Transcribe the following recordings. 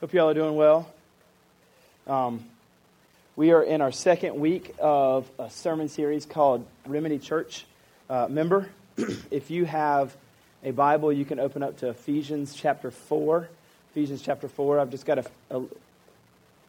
Hope y'all are doing well. Um, we are in our second week of a sermon series called Remedy Church uh, Member. if you have a Bible, you can open up to Ephesians chapter 4. Ephesians chapter 4. I've just got a, a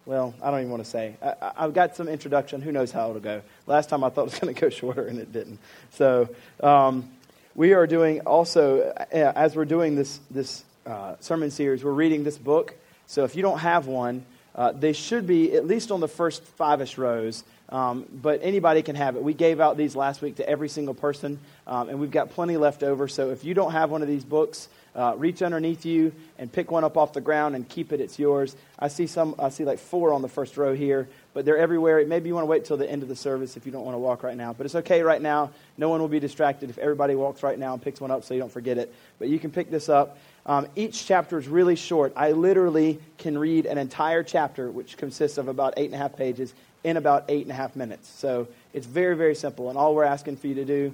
well, I don't even want to say. I, have got some introduction. Who knows how it'll go? Last time I thought it was going to go shorter, and it didn't. So um, we are doing also, uh, as we're doing this, this uh, sermon series, we're reading this book so if you don't have one, uh, they should be at least on the first five ish rows, um, but anybody can have it. We gave out these last week to every single person, um, and we've got plenty left over. So if you don't have one of these books, uh, reach underneath you and pick one up off the ground and keep it. It's yours. I see some. I see like four on the first row here, but they're everywhere. Maybe you want to wait till the end of the service if you don't want to walk right now. But it's okay right now. No one will be distracted if everybody walks right now and picks one up, so you don't forget it. But you can pick this up. Um, each chapter is really short. I literally can read an entire chapter, which consists of about eight and a half pages, in about eight and a half minutes. So it's very, very simple. And all we're asking for you to do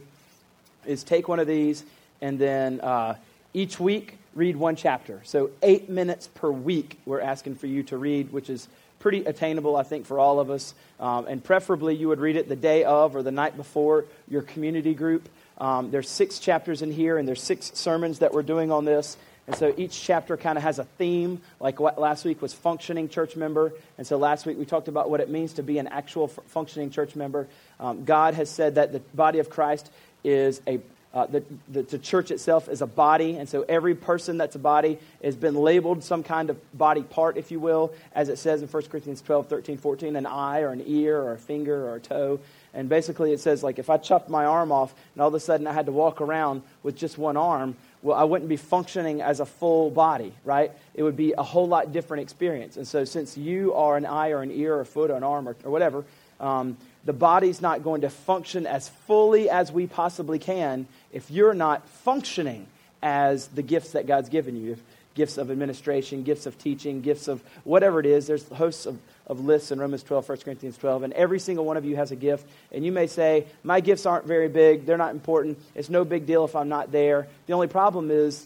is take one of these and then uh, each week read one chapter. So eight minutes per week we're asking for you to read, which is pretty attainable, I think, for all of us. Um, and preferably you would read it the day of or the night before your community group. Um, there's six chapters in here, and there's six sermons that we're doing on this. And so each chapter kind of has a theme, like what last week was functioning church member. And so last week we talked about what it means to be an actual functioning church member. Um, God has said that the body of Christ is a uh, the, the, the, church itself is a body, and so every person that's a body has been labeled some kind of body part, if you will, as it says in 1 Corinthians 12, 13, 14, an eye or an ear or a finger or a toe. And basically it says, like, if I chopped my arm off and all of a sudden I had to walk around with just one arm, well, I wouldn't be functioning as a full body, right? It would be a whole lot different experience. And so, since you are an eye or an ear or a foot or an arm or, or whatever, um, the body's not going to function as fully as we possibly can if you're not functioning as the gifts that God's given you gifts of administration, gifts of teaching, gifts of whatever it is. There's hosts of of lists in Romans 12, 1 Corinthians 12, and every single one of you has a gift. And you may say, My gifts aren't very big, they're not important, it's no big deal if I'm not there. The only problem is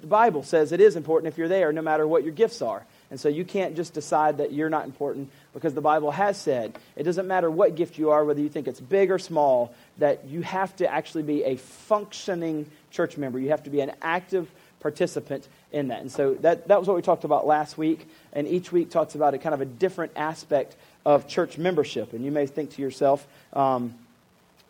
the Bible says it is important if you're there, no matter what your gifts are. And so you can't just decide that you're not important because the Bible has said it doesn't matter what gift you are, whether you think it's big or small, that you have to actually be a functioning church member. You have to be an active participant in that. And so that, that was what we talked about last week. And each week talks about a kind of a different aspect of church membership. And you may think to yourself, um,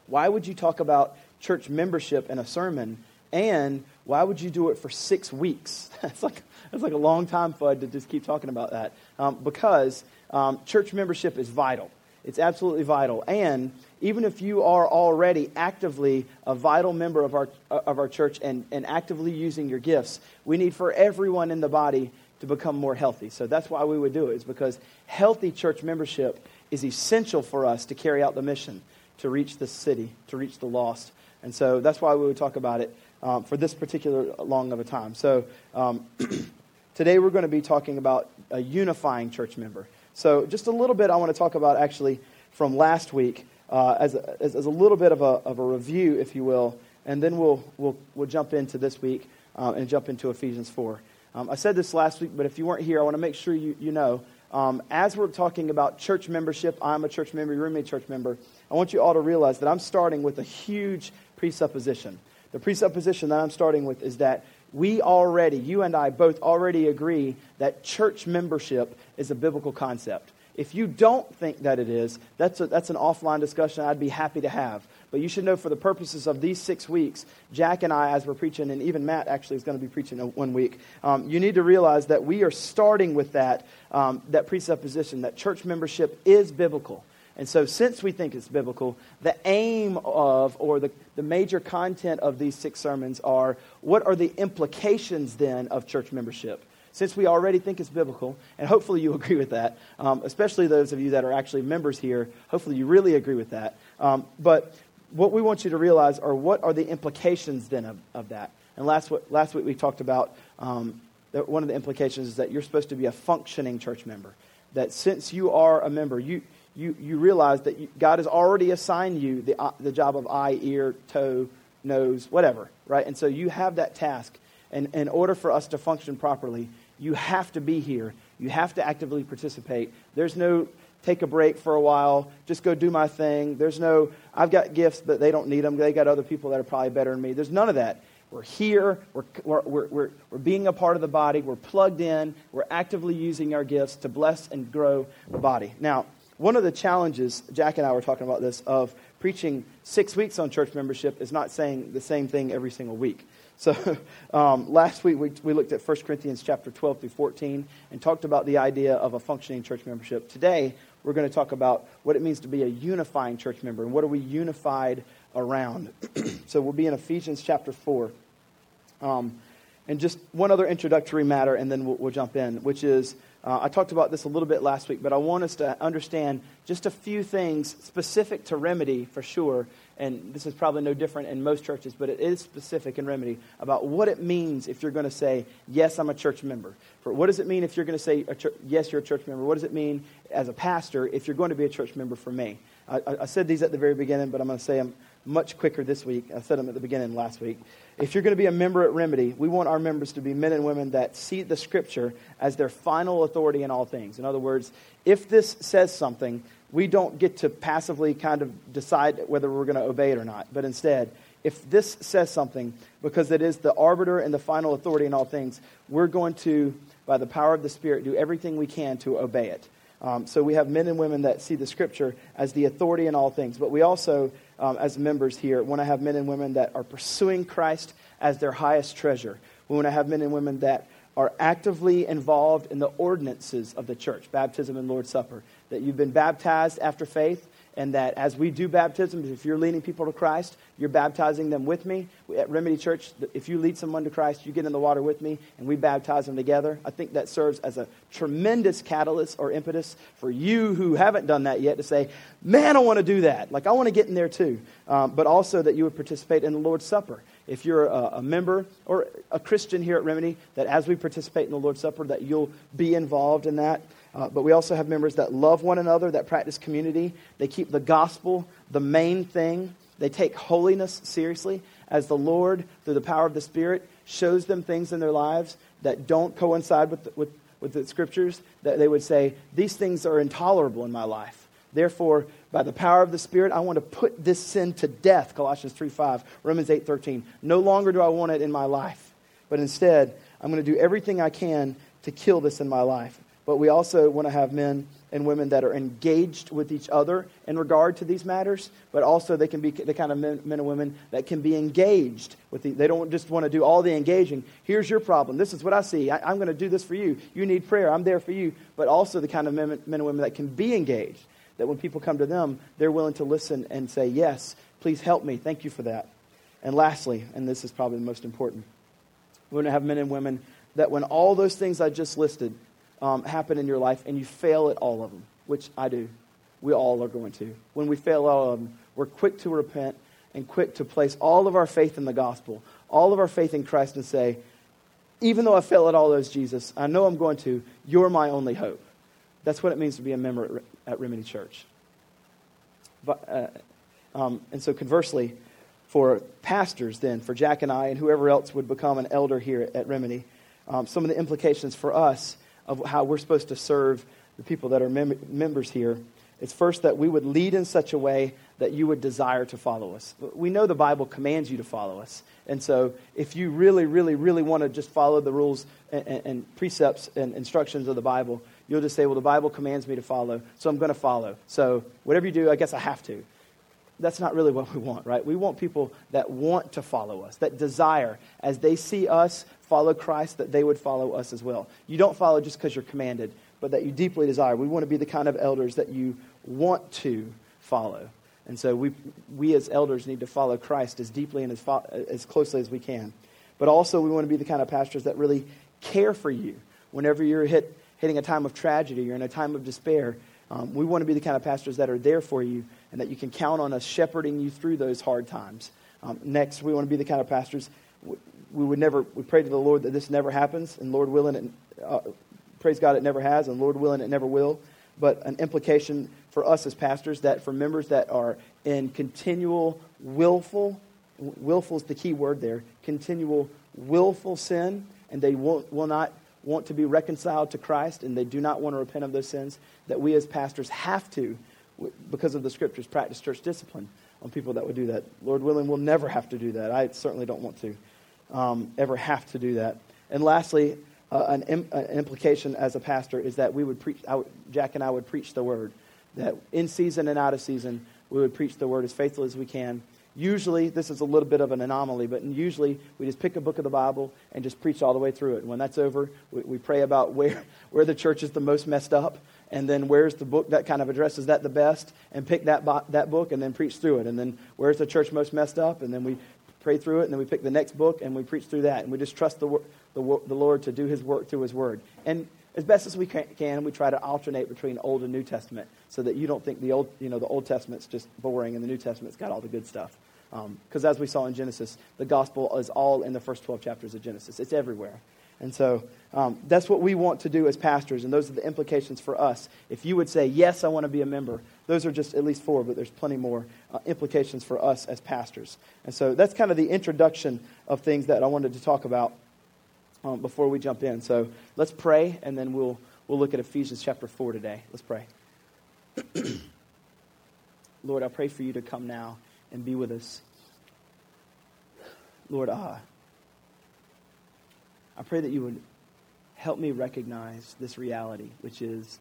why would you talk about church membership in a sermon? And why would you do it for six weeks? that's, like, that's like a long time, Fud, to just keep talking about that. Um, because um, church membership is vital. It's absolutely vital. And even if you are already actively a vital member of our, of our church and, and actively using your gifts, we need for everyone in the body to become more healthy. So that's why we would do it, is because healthy church membership is essential for us to carry out the mission, to reach the city, to reach the lost. And so that's why we would talk about it um, for this particular long of a time. So um, today we're going to be talking about a unifying church member. So just a little bit I want to talk about actually from last week uh, as, a, as, a little bit of a, of a review, if you will, and then we'll, we'll, we'll jump into this week uh, and jump into Ephesians 4. Um, I said this last week, but if you weren't here, I want to make sure you, you know. Um, as we're talking about church membership, I'm a church member, you're a church member. I want you all to realize that I'm starting with a huge presupposition. The presupposition that I'm starting with is that we already, you and I both already agree that church membership is a biblical concept. If you don't think that it is, that's, a, that's an offline discussion I'd be happy to have. But you should know for the purposes of these six weeks, Jack and I, as we're preaching, and even Matt actually is going to be preaching one week, um, you need to realize that we are starting with that, um, that presupposition that church membership is biblical. And so, since we think it's biblical, the aim of, or the, the major content of these six sermons are what are the implications then of church membership? Since we already think it's biblical, and hopefully you agree with that, um, especially those of you that are actually members here, hopefully you really agree with that. Um, but what we want you to realize are what are the implications then of, of that. And last, last week we talked about um, that one of the implications is that you're supposed to be a functioning church member. That since you are a member, you, you, you realize that you, God has already assigned you the, uh, the job of eye, ear, toe, nose, whatever, right? And so you have that task. And in order for us to function properly, you have to be here. You have to actively participate. There's no take a break for a while, just go do my thing. There's no, I've got gifts, but they don't need them. They got other people that are probably better than me. There's none of that. We're here. We're, we're, we're, we're, being a part of the body. We're plugged in. We're actively using our gifts to bless and grow the body. Now, one of the challenges, Jack and I were talking about this, of preaching six weeks on church membership is not saying the same thing every single week. So um, last week we, we looked at 1 Corinthians chapter 12 through 14 and talked about the idea of a functioning church membership. Today we're going to talk about what it means to be a unifying church member and what are we unified around. so we'll be in Ephesians chapter 4. Um, and just one other introductory matter, and then we'll, we'll jump in, which is uh, I talked about this a little bit last week, but I want us to understand just a few things specific to Remedy for sure. And this is probably no different in most churches, but it is specific in Remedy about what it means if you're going to say, Yes, I'm a church member. For what does it mean if you're going to say, Yes, you're a church member? What does it mean as a pastor if you're going to be a church member for me? I, I said these at the very beginning, but I'm going to say them much quicker this week. I said them at the beginning last week. If you're going to be a member at Remedy, we want our members to be men and women that see the Scripture as their final authority in all things. In other words, if this says something, we don't get to passively kind of decide whether we're going to obey it or not. But instead, if this says something, because it is the arbiter and the final authority in all things, we're going to, by the power of the Spirit, do everything we can to obey it. Um, so we have men and women that see the Scripture as the authority in all things. But we also, um, as members here, want to have men and women that are pursuing Christ as their highest treasure. We want to have men and women that are actively involved in the ordinances of the church, baptism and Lord's Supper. That you've been baptized after faith, and that as we do baptisms, if you're leading people to Christ, you're baptizing them with me. At Remedy Church, if you lead someone to Christ, you get in the water with me, and we baptize them together. I think that serves as a tremendous catalyst or impetus for you who haven't done that yet to say, man, I want to do that. Like, I want to get in there too. Um, but also that you would participate in the Lord's Supper. If you're a, a member or a Christian here at Remedy, that as we participate in the Lord's Supper, that you'll be involved in that. Uh, but we also have members that love one another, that practice community. They keep the gospel the main thing. They take holiness seriously as the Lord, through the power of the Spirit, shows them things in their lives that don't coincide with the, with, with the scriptures, that they would say, These things are intolerable in my life. Therefore, by the power of the Spirit, I want to put this sin to death. Colossians 3 5, Romans eight thirteen. No longer do I want it in my life, but instead, I'm going to do everything I can to kill this in my life but we also want to have men and women that are engaged with each other in regard to these matters, but also they can be the kind of men, men and women that can be engaged with the, they don't just want to do all the engaging. Here's your problem. This is what I see. I, am going to do this for you. You need prayer. I'm there for you. But also the kind of men, men and women that can be engaged, that when people come to them, they're willing to listen and say, Yes, please help me. Thank you for that. And lastly, and this is probably the most important, we want to have men and women that when all those things I just listed, um, happen in your life and you fail at all of them, which I do. We all are going to. When we fail all of them, we're quick to repent and quick to place all of our faith in the gospel, all of our faith in Christ, and say, even though I fail at all those, Jesus, I know I'm going to, you're my only hope. That's what it means to be a member at, at Remedy Church. But, uh, um, and so, conversely, for pastors, then, for Jack and I, and whoever else would become an elder here at Remedy, um, some of the implications for us of how we're supposed to serve the people that are mem- members it's first that we would lead in such a way that you would desire to follow us. We know the Bible commands you to follow us. And so if you really, really, really want to just follow the rules and, and, and precepts and instructions of the Bible, you'll just say, well, the Bible commands me to follow, so I'm going to follow. So whatever you do, I guess I have to. That's not really what we want, right? We want people that want to follow us, that desire, as they see us follow Christ, that they would follow us as well. You don't follow just because you're commanded, but that you deeply desire. We want to be the kind of elders that you want to follow. And so we, we as elders need to follow Christ as deeply and as, fo- as closely as we can. But also, we want to be the kind of pastors that really care for you whenever you're hit, hitting a time of tragedy or in a time of despair. Um, we want to be the kind of pastors that are there for you and that you can count on us shepherding you through those hard times. Um, next, we want to be the kind of pastors we would never, we pray to the Lord that this never happens, and Lord willing, it, uh, praise God, it never has, and Lord willing, it never will. But an implication for us as pastors that for members that are in continual willful, willful is the key word there, continual willful sin, and they will, will not want to be reconciled to Christ and they do not want to repent of those sins, that we as pastors have to, because of the scriptures, practice church discipline on people that would do that. Lord willing, we'll never have to do that. I certainly don't want to um, ever have to do that. And lastly, uh, an, Im- an, implication as a pastor is that we would preach, would, Jack and I would preach the word. That in season and out of season, we would preach the word as faithful as we can. Usually, this is a little bit of an anomaly, but usually we just pick a book of the Bible and just preach all the way through it. And when that's over, we, we pray about where, where the church is the most messed up, and then where's the book that kind of addresses that the best, and pick that, bo- that book and then preach through it. And then where's the church most messed up, and then we pray through it, and then we pick the next book and we preach through that. And we just trust the, the, the Lord to do his work through his word. And as best as we can, we try to alternate between Old and New Testament so that you don't think the Old, you know, the Old Testament's just boring and the New Testament's got all the good stuff. Because um, as we saw in Genesis, the gospel is all in the first 12 chapters of Genesis. It's everywhere. And so um, that's what we want to do as pastors, and those are the implications for us. If you would say, Yes, I want to be a member, those are just at least four, but there's plenty more uh, implications for us as pastors. And so that's kind of the introduction of things that I wanted to talk about um, before we jump in. So let's pray, and then we'll, we'll look at Ephesians chapter 4 today. Let's pray. Lord, I pray for you to come now and be with us. Lord, uh, I pray that you would help me recognize this reality, which is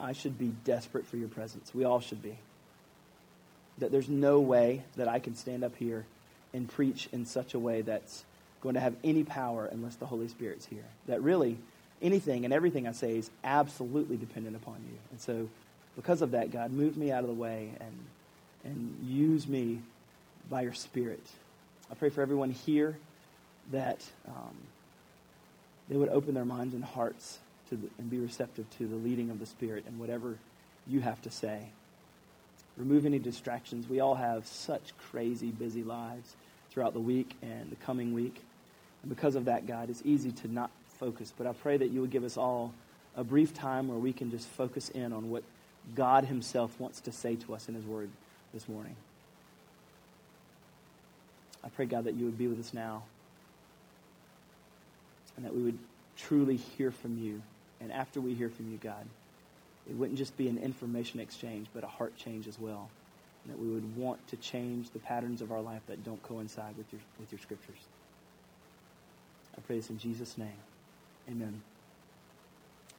I should be desperate for your presence. We all should be. That there's no way that I can stand up here and preach in such a way that's going to have any power unless the Holy Spirit's here. That really, anything and everything I say is absolutely dependent upon you. And so, because of that, God, move me out of the way and, and use me by your Spirit. I pray for everyone here that um, they would open their minds and hearts to and be receptive to the leading of the Spirit and whatever you have to say. Remove any distractions. We all have such crazy, busy lives throughout the week and the coming week. And because of that, God, it's easy to not focus. But I pray that you would give us all a brief time where we can just focus in on what God Himself wants to say to us in His Word this morning. I pray, God, that you would be with us now and that we would truly hear from you. And after we hear from you, God, it wouldn't just be an information exchange, but a heart change as well. And that we would want to change the patterns of our life that don't coincide with your, with your scriptures. I pray this in Jesus' name. Amen.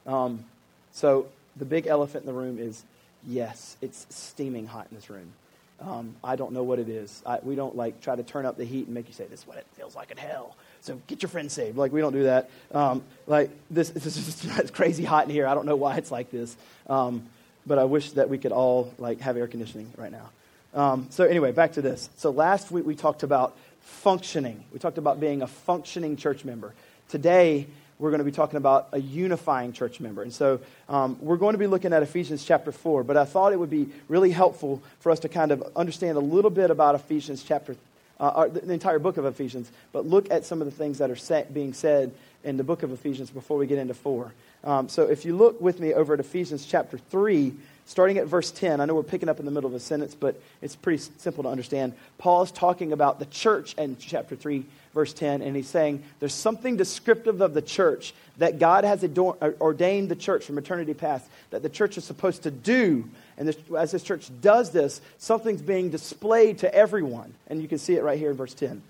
Um, so the big elephant in the room is yes, it's steaming hot in this room. Um, I don't know what it is. I, we don't like try to turn up the heat and make you say this is what it feels like in hell. So get your friends saved. Like we don't do that. Um, like this, this is it's crazy hot in here. I don't know why it's like this. Um, but I wish that we could all like have air conditioning right now. Um, so anyway, back to this. So last week we talked about functioning. We talked about being a functioning church member. Today we're going to be talking about a unifying church member. And so um, we're going to be looking at Ephesians chapter 4, but I thought it would be really helpful for us to kind of understand a little bit about Ephesians chapter, uh, the entire book of Ephesians, but look at some of the things that are set, being said in the book of Ephesians before we get into 4. Um, so if you look with me over at Ephesians chapter 3, starting at verse 10, I know we're picking up in the middle of a sentence, but it's pretty simple to understand. Paul is talking about the church in chapter 3, verse 10, and he's saying there's something descriptive of the church that God has ordained the church from eternity past that the church is supposed to do. And this, as this church does this, something's being displayed to everyone. And you can see it right here in verse 10.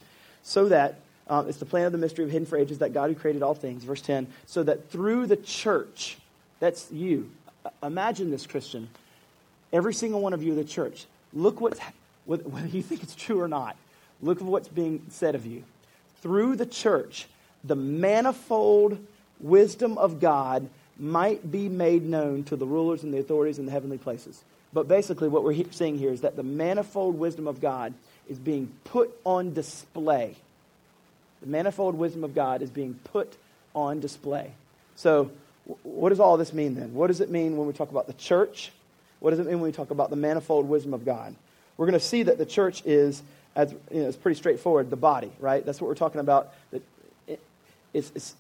So that um, it's the plan of the mystery of hidden for ages that God who created all things, verse 10, so that through the church, that's you. Imagine this, Christian. Every single one of you, the church, look what's, whether you think it's true or not, look at what's being said of you through the church, the manifold wisdom of God might be made known to the rulers and the authorities in the heavenly places. But basically, what we're seeing here is that the manifold wisdom of God is being put on display. The manifold wisdom of God is being put on display. So, what does all this mean then? What does it mean when we talk about the church? What does it mean when we talk about the manifold wisdom of God? We're going to see that the church is as, you know, it's pretty straightforward, the body, right? That's what we're talking about. It's, it's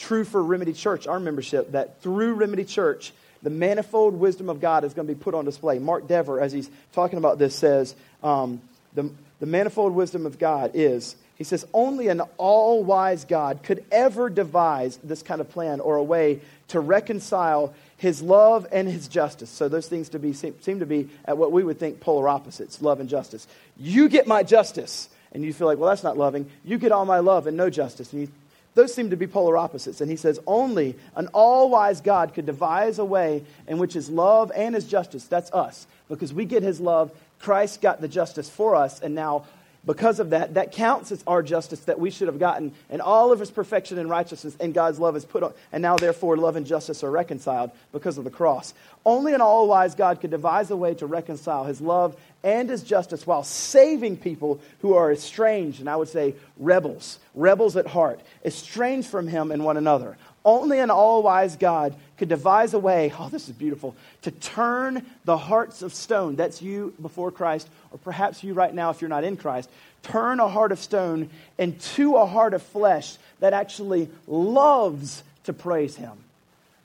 true for Remedy Church, our membership, that through Remedy Church, the manifold wisdom of God is going to be put on display. Mark Dever, as he's talking about this, says um, the, the manifold wisdom of God is He says, Only an all wise God could ever devise this kind of plan or a way to reconcile his love and his justice. So those things to be, seem, seem to be at what we would think polar opposites love and justice. You get my justice, and you feel like, well, that's not loving. You get all my love and no justice. And you, those seem to be polar opposites. And he says, only an all wise God could devise a way in which his love and his justice, that's us, because we get his love. Christ got the justice for us, and now because of that, that counts as our justice that we should have gotten, and all of his perfection and righteousness and God's love is put on, and now therefore love and justice are reconciled because of the cross. Only an all wise God could devise a way to reconcile his love and his justice while saving people who are estranged, and I would say rebels, rebels at heart, estranged from him and one another. Only an all wise God could devise a way, oh, this is beautiful, to turn the hearts of stone, that's you before Christ, or perhaps you right now if you're not in Christ, turn a heart of stone into a heart of flesh that actually loves to praise Him.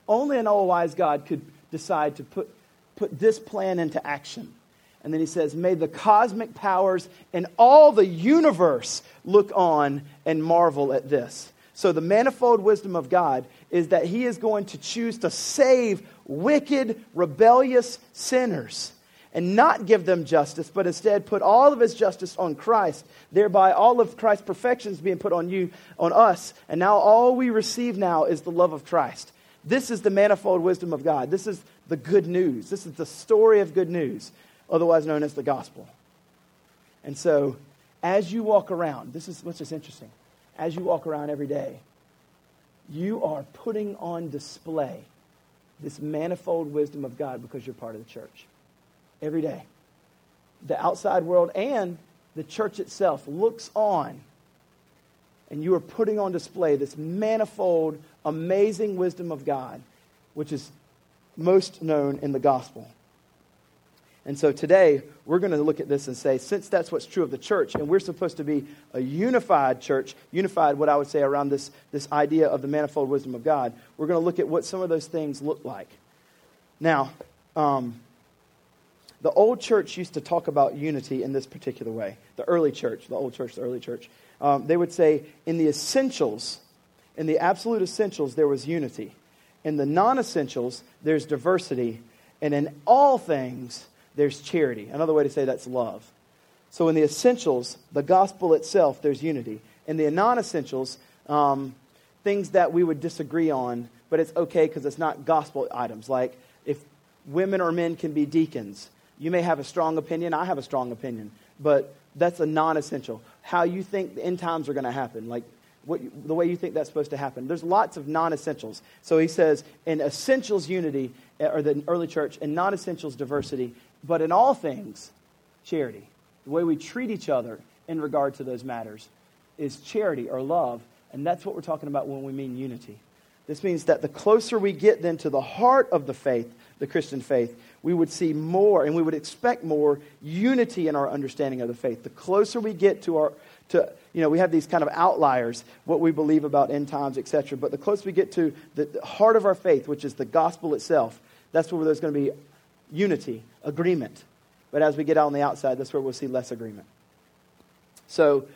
Only an all wise God could decide to put, put this plan into action. And then he says, May the cosmic powers and all the universe look on and marvel at this. So, the manifold wisdom of God is that He is going to choose to save wicked, rebellious sinners and not give them justice, but instead put all of His justice on Christ, thereby all of Christ's perfections being put on you, on us. And now all we receive now is the love of Christ. This is the manifold wisdom of God. This is the good news. This is the story of good news, otherwise known as the gospel. And so, as you walk around, this is what's just interesting as you walk around every day, you are putting on display this manifold wisdom of God because you're part of the church. Every day. The outside world and the church itself looks on, and you are putting on display this manifold, amazing wisdom of God, which is most known in the gospel. And so today, we're going to look at this and say, since that's what's true of the church, and we're supposed to be a unified church, unified, what I would say, around this, this idea of the manifold wisdom of God, we're going to look at what some of those things look like. Now, um, the old church used to talk about unity in this particular way. The early church, the old church, the early church. Um, they would say, in the essentials, in the absolute essentials, there was unity. In the non essentials, there's diversity. And in all things, there's charity. Another way to say that's love. So in the essentials, the gospel itself, there's unity. In the non essentials, um, things that we would disagree on, but it's okay because it's not gospel items. Like if women or men can be deacons, you may have a strong opinion. I have a strong opinion, but that's a non essential. How you think the end times are going to happen, like what, the way you think that's supposed to happen. There's lots of non essentials. So he says in essentials, unity, or the early church, in non essentials, diversity, but in all things, charity. The way we treat each other in regard to those matters is charity or love. And that's what we're talking about when we mean unity. This means that the closer we get then to the heart of the faith, the Christian faith, we would see more and we would expect more unity in our understanding of the faith. The closer we get to our, to, you know, we have these kind of outliers, what we believe about end times, etc. But the closer we get to the heart of our faith, which is the gospel itself, that's where there's going to be unity, agreement. But as we get out on the outside, that's where we'll see less agreement. So,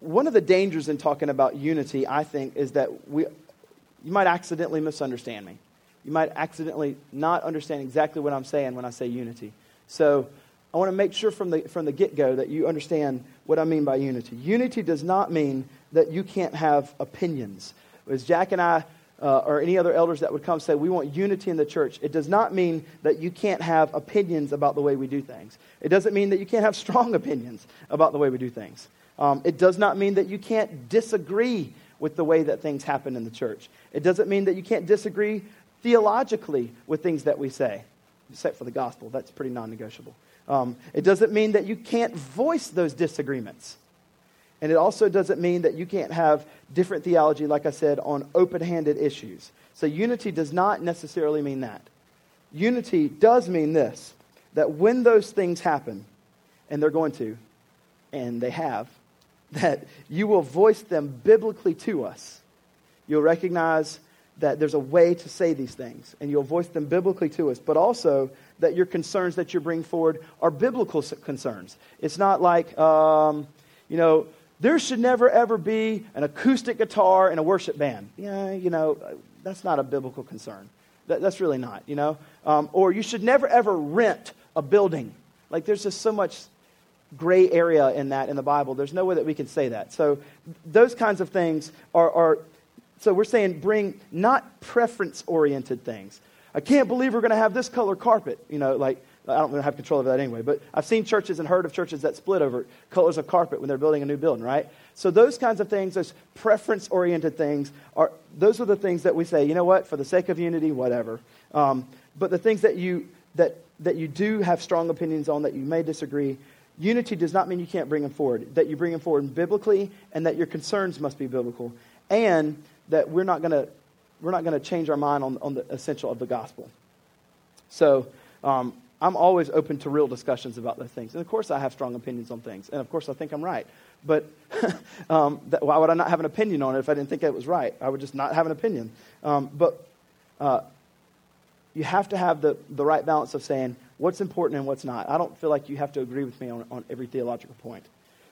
one of the dangers in talking about unity, I think, is that we, you might accidentally misunderstand me. You might accidentally not understand exactly what I'm saying when I say unity. So, I want to make sure from the, from the get go that you understand what I mean by unity. Unity does not mean that you can't have opinions. As Jack and I uh, or any other elders that would come say, We want unity in the church. It does not mean that you can't have opinions about the way we do things. It doesn't mean that you can't have strong opinions about the way we do things. Um, it does not mean that you can't disagree with the way that things happen in the church. It doesn't mean that you can't disagree theologically with things that we say, except for the gospel. That's pretty non negotiable. Um, it doesn't mean that you can't voice those disagreements. And it also doesn't mean that you can't have different theology, like I said, on open handed issues. So unity does not necessarily mean that. Unity does mean this that when those things happen, and they're going to, and they have, that you will voice them biblically to us. You'll recognize that there's a way to say these things, and you'll voice them biblically to us, but also that your concerns that you bring forward are biblical concerns. It's not like, um, you know, there should never ever be an acoustic guitar in a worship band. Yeah, you know, that's not a biblical concern. That, that's really not, you know. Um, or you should never ever rent a building. Like there's just so much gray area in that in the Bible. There's no way that we can say that. So those kinds of things are, are so we're saying bring not preference oriented things. I can't believe we're going to have this color carpet. You know, like I don't really have control over that anyway, but I've seen churches and heard of churches that split over colors of carpet when they're building a new building, right? So those kinds of things, those preference oriented things, are those are the things that we say, you know what, for the sake of unity, whatever. Um, but the things that you that that you do have strong opinions on that you may disagree, unity does not mean you can't bring them forward. That you bring them forward biblically, and that your concerns must be biblical, and that we're not going to we're not going to change our mind on, on the essential of the gospel. So um, I'm always open to real discussions about those things. And of course, I have strong opinions on things. And of course, I think I'm right. But um, that, why would I not have an opinion on it if I didn't think it was right? I would just not have an opinion. Um, but uh, you have to have the, the right balance of saying what's important and what's not. I don't feel like you have to agree with me on, on every theological point.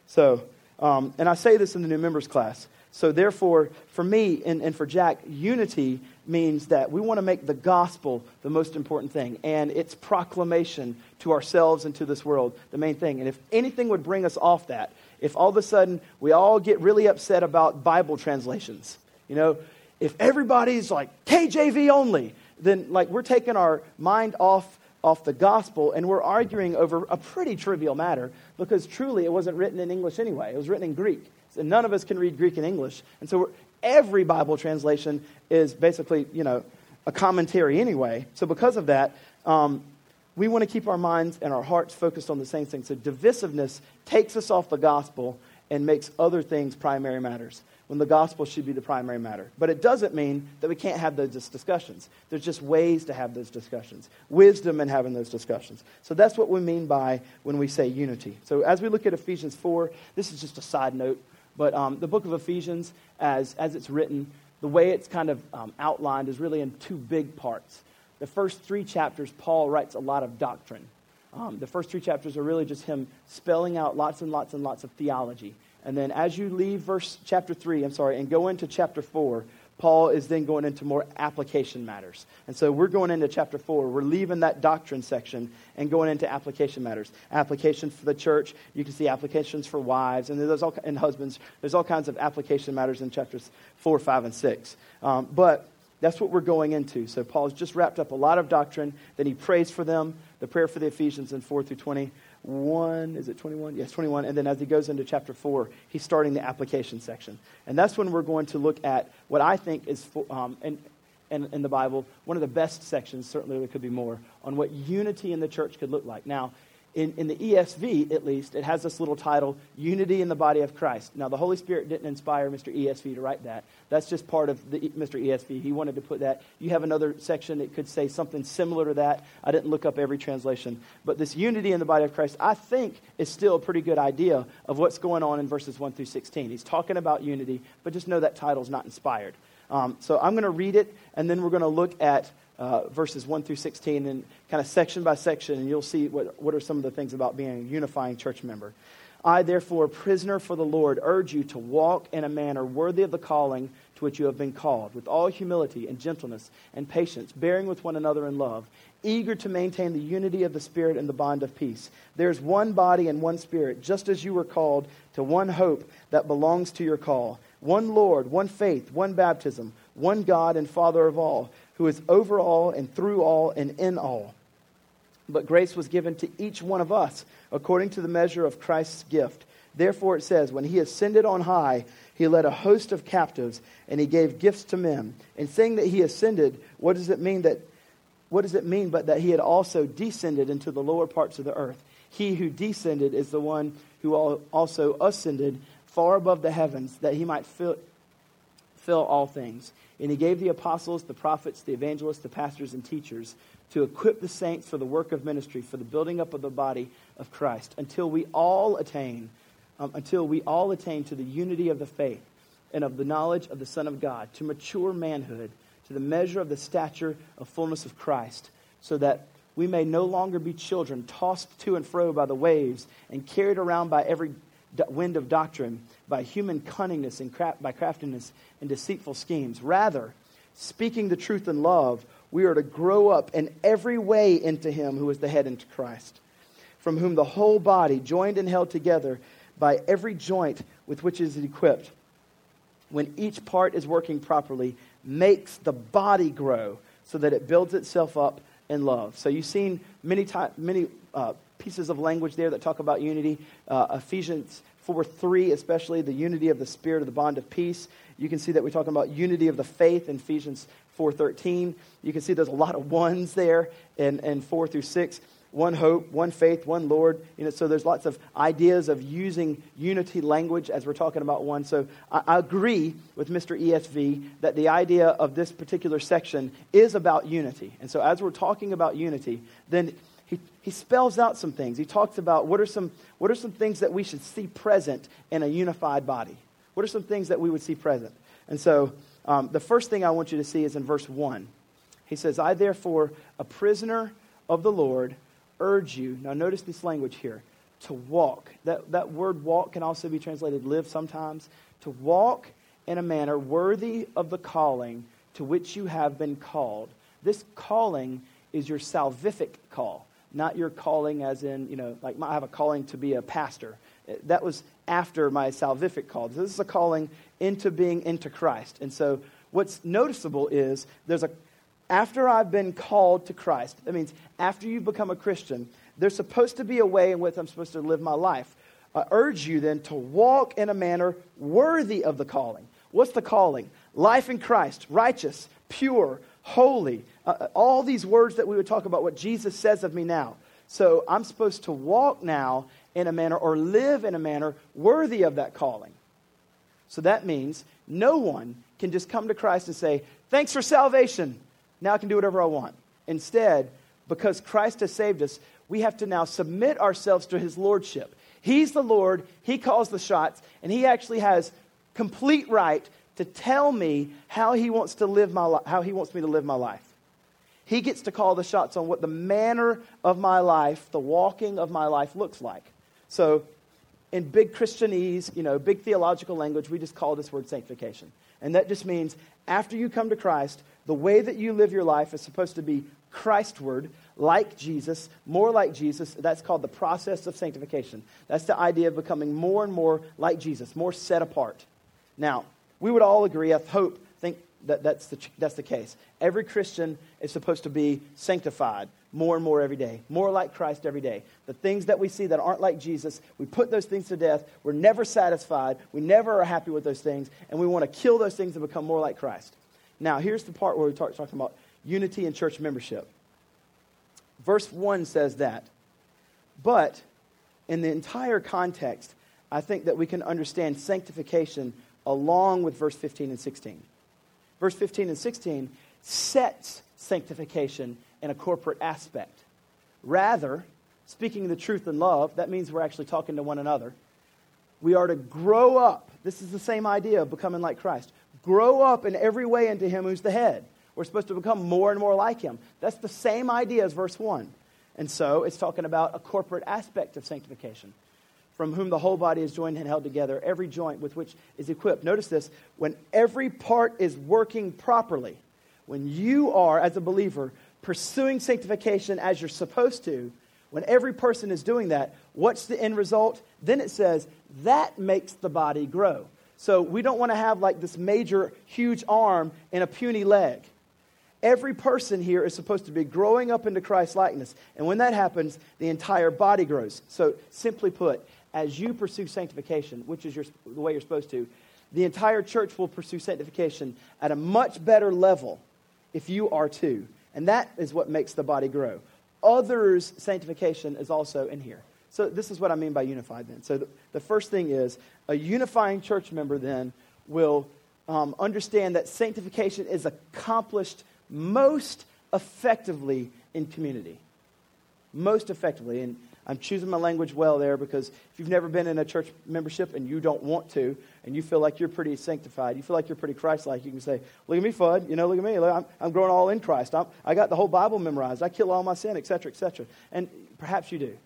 So, um, and I say this in the new members class. So, therefore, for me and, and for Jack, unity means that we want to make the gospel the most important thing and its proclamation to ourselves and to this world the main thing. And if anything would bring us off that, if all of a sudden we all get really upset about Bible translations, you know, if everybody's like KJV only, then like we're taking our mind off off the gospel and we're arguing over a pretty trivial matter because truly it wasn't written in English anyway. It was written in Greek. And none of us can read Greek and English. And so every Bible translation is basically, you know, a commentary anyway. So because of that, um, we want to keep our minds and our hearts focused on the same thing. So divisiveness takes us off the gospel and makes other things primary matters when the gospel should be the primary matter. But it doesn't mean that we can't have those discussions. There's just ways to have those discussions, wisdom in having those discussions. So that's what we mean by when we say unity. So as we look at Ephesians 4, this is just a side note, but um, the book of Ephesians, as, as it's written, the way it's kind of um, outlined is really in two big parts. The first three chapters, Paul writes a lot of doctrine. Um, the first three chapters are really just him spelling out lots and lots and lots of theology. And then as you leave verse chapter 3, I'm sorry, and go into chapter 4, Paul is then going into more application matters. And so we're going into chapter 4. We're leaving that doctrine section and going into application matters. Application for the church. You can see applications for wives and, there's all, and husbands. There's all kinds of application matters in chapters 4, 5, and 6. Um, but that's what we're going into. So Paul's just wrapped up a lot of doctrine. Then he prays for them, the prayer for the Ephesians in 4 through 20. 1, is it 21? Yes, 21. And then as he goes into chapter 4, he's starting the application section. And that's when we're going to look at what I think is, um, in, in the Bible, one of the best sections, certainly there could be more, on what unity in the church could look like. Now, in, in the ESV, at least, it has this little title, Unity in the Body of Christ. Now, the Holy Spirit didn't inspire Mr. ESV to write that. That's just part of the, Mr. ESV. He wanted to put that. You have another section that could say something similar to that. I didn't look up every translation. But this unity in the body of Christ, I think, is still a pretty good idea of what's going on in verses 1 through 16. He's talking about unity, but just know that title's not inspired. Um, so I'm going to read it, and then we're going to look at uh, verses 1 through 16 and kind of section by section, and you'll see what, what are some of the things about being a unifying church member. I, therefore, prisoner for the Lord, urge you to walk in a manner worthy of the calling to which you have been called, with all humility and gentleness and patience, bearing with one another in love, eager to maintain the unity of the Spirit and the bond of peace. There is one body and one Spirit, just as you were called to one hope that belongs to your call, one Lord, one faith, one baptism, one God and Father of all who is over all and through all and in all. But grace was given to each one of us according to the measure of Christ's gift. Therefore, it says, When he ascended on high, he led a host of captives, and he gave gifts to men. In saying that he ascended, what does it mean that what does it mean but that he had also descended into the lower parts of the earth? He who descended is the one who also ascended far above the heavens, that he might fill, fill all things. And he gave the apostles, the prophets, the evangelists, the pastors, and teachers to equip the saints for the work of ministry, for the building up of the body of Christ, until we all attain, um, until we all attain to the unity of the faith and of the knowledge of the Son of God, to mature manhood, to the measure of the stature of fullness of Christ, so that we may no longer be children tossed to and fro by the waves and carried around by every wind of doctrine, by human cunningness and by craftiness and deceitful schemes. Rather, speaking the truth in love, we are to grow up in every way into Him who is the head, into Christ, from whom the whole body, joined and held together by every joint with which it is equipped, when each part is working properly, makes the body grow so that it builds itself up in love. So you've seen many, ty- many uh, pieces of language there that talk about unity. Uh, Ephesians 4 3, especially the unity of the Spirit of the bond of peace. You can see that we're talking about unity of the faith in Ephesians 4.13. You can see there's a lot of ones there in, in 4 through 6 one hope, one faith, one Lord. You know, so there's lots of ideas of using unity language as we're talking about one. So I, I, agree with Mr. ESV that the idea of this particular section is about unity. And so as we're talking about unity, then he, he spells out some things. He talks about what are, some, what are some things that we should see present in a unified body. What are some things that we would see present? And so um, the first thing I want you to see is in verse 1. He says, I therefore, a prisoner of the Lord, urge you, now notice this language here, to walk. That, that word walk can also be translated live sometimes. To walk in a manner worthy of the calling to which you have been called. This calling is your salvific call, not your calling as in, you know, like I have a calling to be a pastor. That was after my salvific call. This is a calling into being into Christ. And so what's noticeable is there's a after I've been called to Christ, that means after you've become a Christian, there's supposed to be a way in which I'm supposed to live my life. I urge you then to walk in a manner worthy of the calling. What's the calling? Life in Christ, righteous, pure, holy. Uh, uh all these words that we would talk about, what Jesus says of me now. So I'm supposed to walk now in a manner or live in a manner worthy of that calling. So that means no one can just come to Christ and say, Thanks for salvation. Now I can do whatever I want. Instead, because Christ has saved us, we have to now submit ourselves to his lordship. He's the Lord, he calls the shots, and he actually has complete right to tell me how he wants to live my li- how he wants me to live my life. He gets to call the shots on what the manner of my life, the walking of my life looks like. So, in big Christianese, you know, big theological language, we just call this word sanctification. And that just means after you come to Christ, the way that you live your life is supposed to be Christward, like Jesus, more like Jesus. That's called the process of sanctification. That's the idea of becoming more and more like Jesus, more set apart. Now, we would all agree, I hope, that that's the, that's the case. Every Christian is supposed to be sanctified more and more every day, more like Christ every day. The things that we see that aren't like Jesus, we put those things to death. We're never satisfied. We never are happy with those things, and we want to kill those things and become more like Christ. Now, here's the part where we talk talking about unity and church membership. Verse 1 says that. But in the entire context, I think that we can understand sanctification along with verse 15 and 16. Verse 15 and 16 sets sanctification in a corporate aspect. Rather, speaking the truth in love, that means we're actually talking to one another. We are to grow up. This is the same idea of becoming like Christ. Grow up in every way into Him who's the head. We're supposed to become more and more like Him. That's the same idea as verse 1. And so it's talking about a corporate aspect of sanctification, from whom the whole body is joined and held together, every joint with which is equipped. Notice this when every part is working properly, when you are, as a believer, pursuing sanctification as you're supposed to, when every person is doing that, what's the end result? Then it says that makes the body grow. So we don't want to have like this major, huge arm and a puny leg. Every person here is supposed to be growing up into Christ's likeness. And when that happens, the entire body grows. So, simply put, as you pursue sanctification, which is your, the way you're supposed to, the entire church will pursue sanctification at a much better level if you are too. And that is what makes the body grow. Others' sanctification is also in here. So, this is what I mean by unified then. So, the, the first thing is a unifying church member then will um, understand that sanctification is accomplished most effectively in community. Most effectively. And I'm choosing my language well there because if you've never been in a church membership and you don't want to, and you feel like you're pretty sanctified, you feel like you're pretty Christ-like, you can say, "Look at me, Fudd. You know, look at me. I'm, I'm growing all in Christ. I'm, I got the whole Bible memorized. I kill all my sin, etc., etc." And perhaps you do.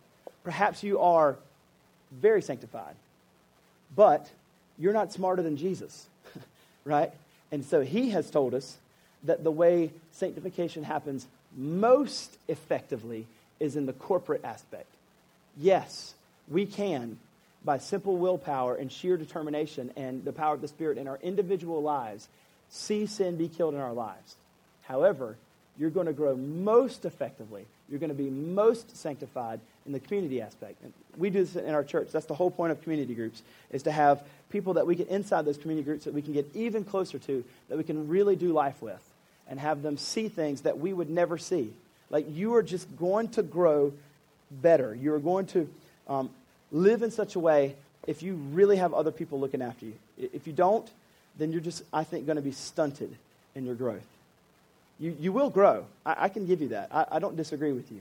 Perhaps you are very sanctified. But you're not smarter than Jesus, right? And so he has told us that the way sanctification happens most effectively is in the corporate aspect. Yes, we can, by simple willpower and sheer determination and the power of the Spirit in our individual lives, see sin be killed in our lives. However, you're going to grow most effectively. You're going to be most sanctified in the community aspect. And we do this in our church. That's the whole point of community groups, is to have people that we get inside those community groups that we can get even closer to, that we can really do life with, and have them see things that we would never see. Like you are just going to grow better. You are going to um, live in such a way if you really have other people looking after you. If you don't, then you're just, I think, going to be stunted in your growth. You, you will grow. I, I can give you that. I, I don't disagree with you.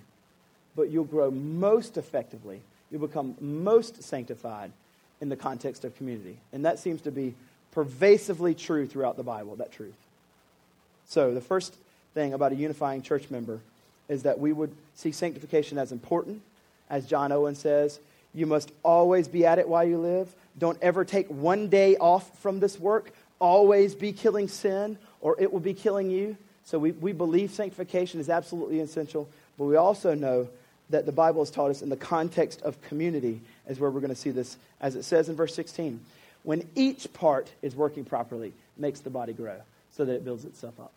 But you'll grow most effectively. You'll become most sanctified in the context of community. And that seems to be pervasively true throughout the Bible, that truth. So, the first thing about a unifying church member is that we would see sanctification as important. As John Owen says, you must always be at it while you live. Don't ever take one day off from this work. Always be killing sin, or it will be killing you. So we, we believe sanctification is absolutely essential, but we also know that the Bible has taught us in the context of community is where we're going to see this, as it says in verse 16. When each part is working properly, makes the body grow so that it builds itself up.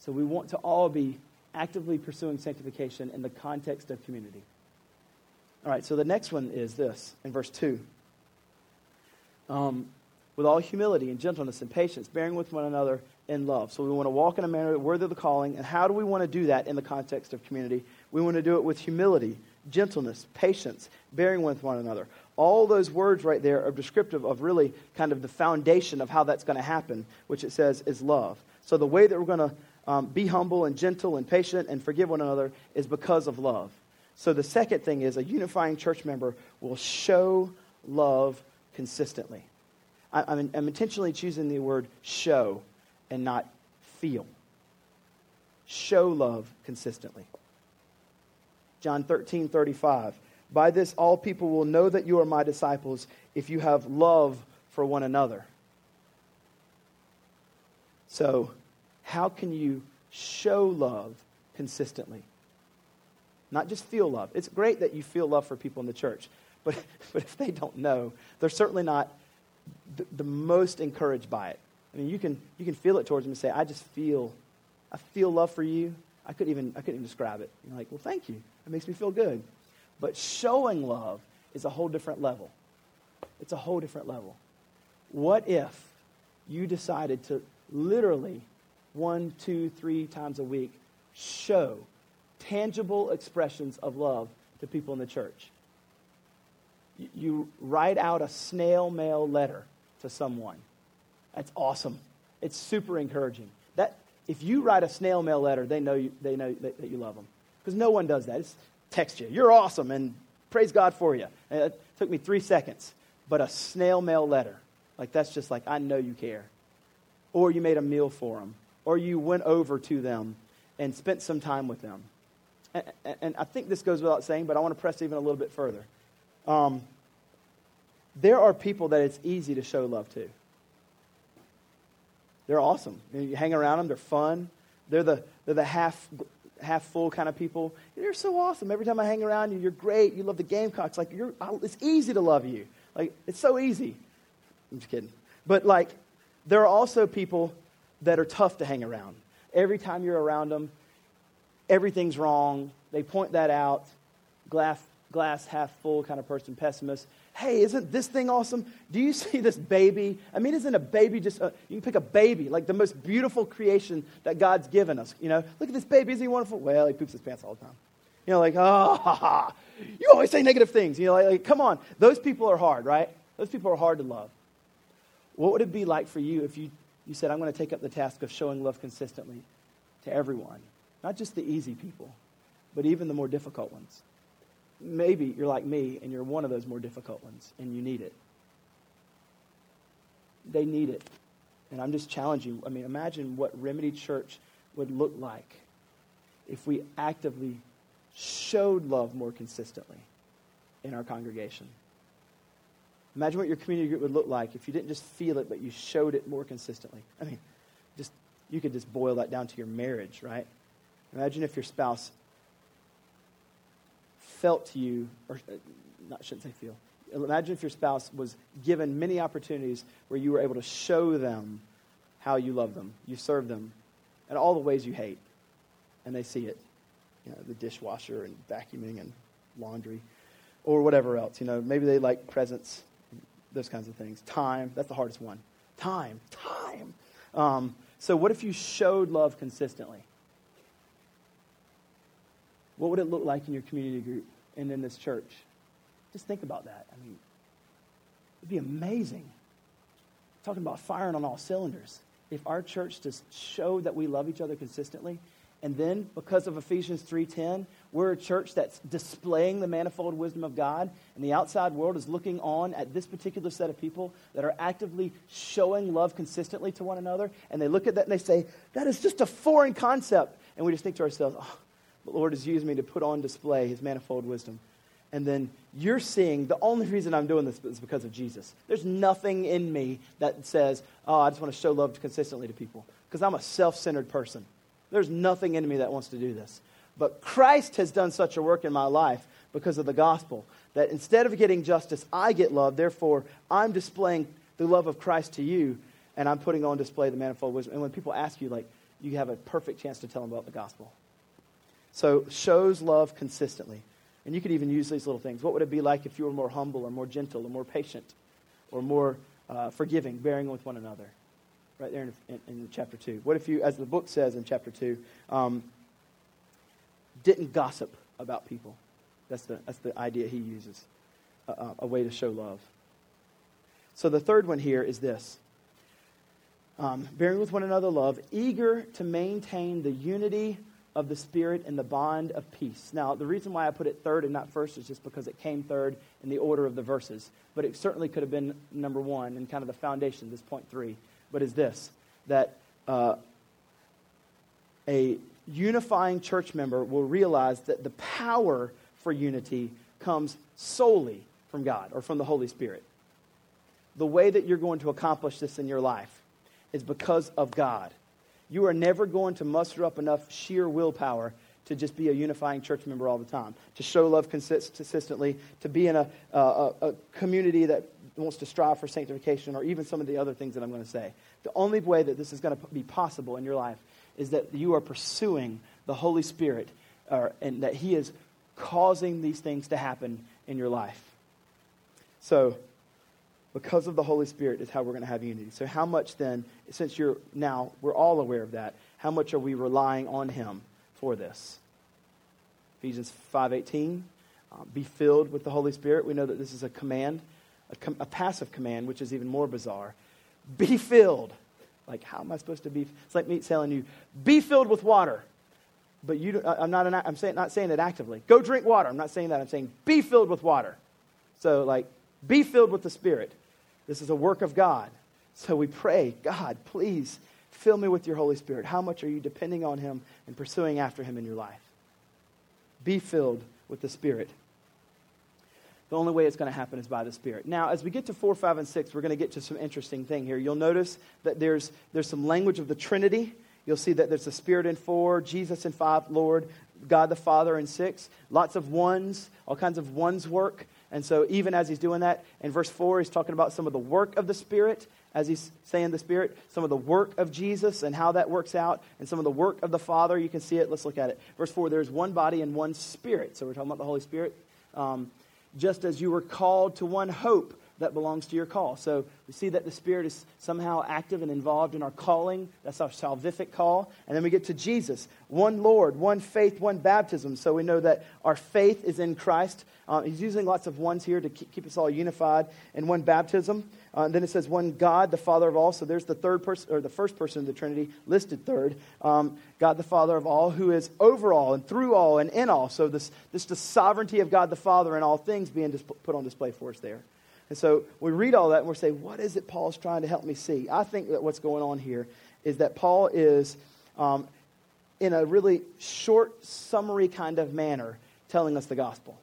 So we want to all be actively pursuing sanctification in the context of community. All right, so the next one is this in verse 2. Um, with all humility and gentleness and patience, bearing with one another in love. So we want to walk in a manner worthy of the calling. And how do we want to do that in the context of community? We want to do it with humility, gentleness, patience, bearing with one another. All those words right there are descriptive of really kind of the foundation of how that's going to happen, which it says is love. So the way that we're going to um, be humble and gentle and patient and forgive one another is because of love. So the second thing is a unifying church member will show love consistently. I, I'm, I'm intentionally choosing the word show and not feel. Show love consistently. John 13, 35. By this, all people will know that you are my disciples if you have love for one another. So, how can you show love consistently? Not just feel love. It's great that you feel love for people in the church, but, but if they don't know, they're certainly not the, the most encouraged by it. I mean, you can, you can feel it towards them and say, I just feel, I feel love for you. I couldn't even, I couldn't even describe it. You're like, well, thank you. It makes me feel good. But showing love is a whole different level. It's a whole different level. What if you decided to literally one, two, three times a week show tangible expressions of love to people in the church? You write out a snail mail letter to someone that's awesome. It's super encouraging. That if you write a snail mail letter, they know you, they know that, that you love them because no one does that. It's text you, you're awesome, and praise God for you. And it took me three seconds, but a snail mail letter, like that's just like I know you care. Or you made a meal for them, or you went over to them and spent some time with them. And, and I think this goes without saying, but I want to press even a little bit further. Um, there are people that it's easy to show love to. They're awesome. You hang around them, they're fun. They're the, they're the half, half full kind of people. You're so awesome. Every time I hang around you, you're great. You love the Gamecocks. Like, you're, it's easy to love you. Like, it's so easy. I'm just kidding. But, like, there are also people that are tough to hang around. Every time you're around them, everything's wrong. They point that out. Glass, glass half full kind of person, pessimist hey, isn't this thing awesome? Do you see this baby? I mean, isn't a baby just, a, you can pick a baby, like the most beautiful creation that God's given us. You know, look at this baby, isn't he wonderful? Well, he poops his pants all the time. You know, like, oh, ha, ha. you always say negative things. You know, like, like, come on. Those people are hard, right? Those people are hard to love. What would it be like for you if you, you said, I'm going to take up the task of showing love consistently to everyone? Not just the easy people, but even the more difficult ones maybe you're like me and you're one of those more difficult ones and you need it. They need it. And I'm just challenging. I mean, imagine what Remedy Church would look like if we actively showed love more consistently in our congregation. Imagine what your community group would look like if you didn't just feel it, but you showed it more consistently. I mean, just you could just boil that down to your marriage, right? Imagine if your spouse felt to you, or uh, not shouldn't say feel. Imagine if your spouse was given many opportunities where you were able to show them how you love them, you serve them, and all the ways you hate, and they see it. You know, the dishwasher and vacuuming and laundry, or whatever else. You know, maybe they like presents, those kinds of things. Time, that's the hardest one. Time, time. Um, so, what if you showed love consistently? What would it look like in your community group and in this church? Just think about that. I mean, it'd be amazing. Talking about firing on all cylinders. If our church just showed that we love each other consistently, and then because of Ephesians 3:10, we're a church that's displaying the manifold wisdom of God, and the outside world is looking on at this particular set of people that are actively showing love consistently to one another, and they look at that and they say, "That is just a foreign concept." And we just think to ourselves, oh, the Lord has used me to put on display his manifold wisdom. And then you're seeing the only reason I'm doing this is because of Jesus. There's nothing in me that says, oh, I just want to show love consistently to people because I'm a self centered person. There's nothing in me that wants to do this. But Christ has done such a work in my life because of the gospel that instead of getting justice, I get love. Therefore, I'm displaying the love of Christ to you, and I'm putting on display the manifold wisdom. And when people ask you, like, you have a perfect chance to tell them about the gospel. So shows love consistently. And you could even use these little things. What would it be like if you were more humble or more gentle or more patient or more uh, forgiving, bearing with one another? Right there in, in, in, chapter 2. What if you, as the book says in chapter 2, um, didn't gossip about people? That's the, that's the idea he uses, a way to show love. So the third one here is this um, bearing with one another love, eager to maintain the unity of the Spirit and the bond of peace. Now, the reason why I put it third and not first is just because it came third in the order of the verses. But it certainly could have been number one and kind of the foundation, this point three. But is this that uh, a unifying church member will realize that the power for unity comes solely from God or from the Holy Spirit. The way that you're going to accomplish this in your life is because of God. You are never going to muster up enough sheer willpower to just be a unifying church member all the time, to show love consistently, to be in a, a, a community that wants to strive for sanctification, or even some of the other things that I'm going to say. The only way that this is going to be possible in your life is that you are pursuing the Holy Spirit uh, and that He is causing these things to happen in your life. So, because of the Holy Spirit is how we're going to have unity. So, how much then, since you're now, we're all aware of that, how much are we relying on Him for this? Ephesians 5.18, um, be filled with the Holy Spirit. We know that this is a command, a, com- a passive command, which is even more bizarre. Be filled. Like, how am I supposed to be? It's like me telling you, be filled with water. But you, I'm not, an, I'm saying, not saying it actively. Go drink water. I'm not saying that. I'm saying be filled with water. So, like, be filled with the Spirit. This is a work of God. So we pray, God, please fill me with your Holy Spirit. How much are you depending on Him and pursuing after Him in your life? Be filled with the Spirit. The only way it's going to happen is by the Spirit. Now, as we get to 4, 5, and 6, we're going to get to some interesting thing here. You'll notice that there's, there's some language of the Trinity. You'll see that there's the Spirit in 4, Jesus in 5, Lord, God the Father in 6. Lots of ones, all kinds of ones work. And so, even as he's doing that, in verse 4, he's talking about some of the work of the Spirit, as he's saying the Spirit, some of the work of Jesus and how that works out, and some of the work of the Father. You can see it. Let's look at it. Verse 4 there's one body and one Spirit. So, we're talking about the Holy Spirit. Um, just as you were called to one hope that belongs to your call. So we see that the Spirit is somehow active and involved in our calling. That's our salvific call. And then we get to Jesus one Lord, one faith, one baptism. So we know that our faith is in Christ. Uh, he's using lots of ones here to keep, keep us all unified. And one baptism. Uh, and then it says one God, the Father of all. So there's the third person, or the first person of the Trinity listed third. Um, God, the Father of all, who is over all and through all and in all. So this, this the sovereignty of God the Father in all things being put on display for us there. And so we read all that and we say, what is it Paul's trying to help me see? I think that what's going on here is that Paul is, um, in a really short, summary kind of manner, telling us the gospel.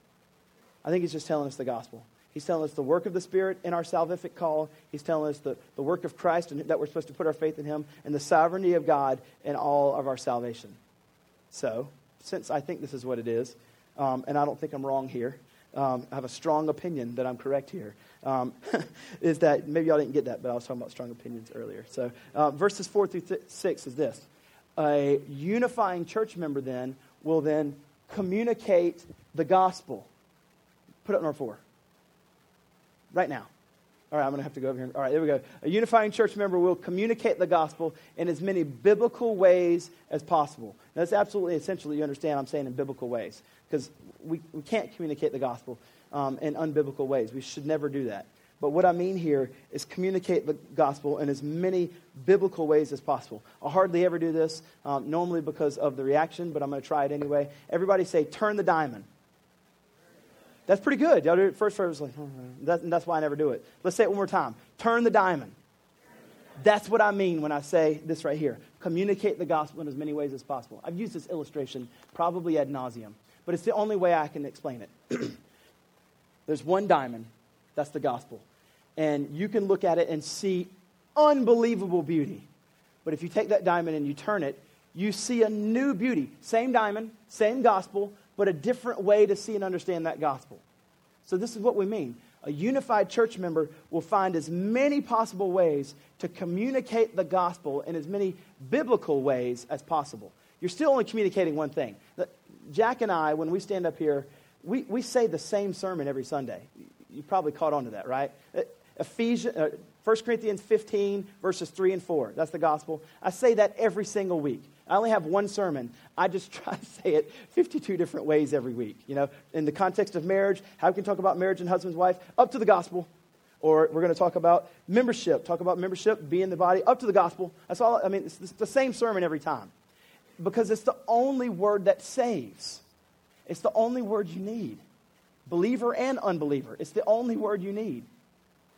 I think he's just telling us the gospel. He's telling us the work of the Spirit in our salvific call. He's telling us the, the work of Christ and that we're supposed to put our faith in Him and the sovereignty of God in all of our salvation. So, since I think this is what it is, um, and I don't think I'm wrong here, um, I have a strong opinion that I'm correct here. Um, is that maybe y'all didn't get that, but I was talking about strong opinions earlier. So, uh, verses 4 through th- 6 is this A unifying church member then will then communicate the gospel. Put up number 4 right now. All right, I'm going to have to go over here. All right, there we go. A unifying church member will communicate the gospel in as many biblical ways as possible. That's absolutely essential that you understand I'm saying in biblical ways because we, we can't communicate the gospel um, in unbiblical ways. We should never do that. But what I mean here is communicate the gospel in as many biblical ways as possible. I hardly ever do this, um, normally because of the reaction, but I'm going to try it anyway. Everybody say, turn the diamond. That's pretty good. Y'all do it first verse, like, oh, that's, that's why I never do it. Let's say it one more time. Turn the diamond. That's what I mean when I say this right here. Communicate the gospel in as many ways as possible. I've used this illustration probably ad nauseum, but it's the only way I can explain it. There's one diamond, that's the gospel. And you can look at it and see unbelievable beauty. But if you take that diamond and you turn it, you see a new beauty. Same diamond, same gospel, but a different way to see and understand that gospel. So, this is what we mean. A unified church member will find as many possible ways to communicate the gospel in as many biblical ways as possible. You're still only communicating one thing. Jack and I, when we stand up here, we, we say the same sermon every Sunday. You probably caught on to that, right? Uh, Ephesians, uh, 1 Corinthians 15, verses 3 and 4. That's the gospel. I say that every single week. I only have one sermon. I just try to say it 52 different ways every week. You know, in the context of marriage, how we can talk about marriage and husband's wife, up to the gospel. Or we're going to talk about membership, talk about membership, being the body, up to the gospel. That's all. I mean, it's the same sermon every time. Because it's the only word that saves. It's the only word you need. Believer and unbeliever. It's the only word you need.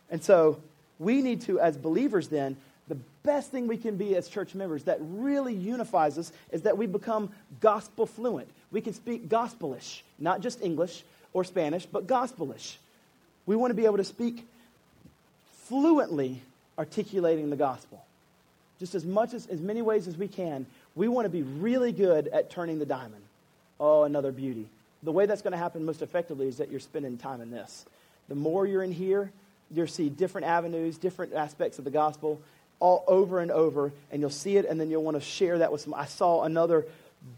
And so we need to, as believers, then, the best thing we can be as church members that really unifies us is that we become gospel fluent. We can speak gospelish, not just English or Spanish, but gospelish. We want to be able to speak fluently articulating the gospel. Just as much as as many ways as we can, we want to be really good at turning the diamond. Oh, another beauty. The way that's going to happen most effectively is that you're spending time in this. The more you're in here, you'll see different avenues, different aspects of the gospel, all over and over, and you'll see it, and then you'll want to share that with some. I saw another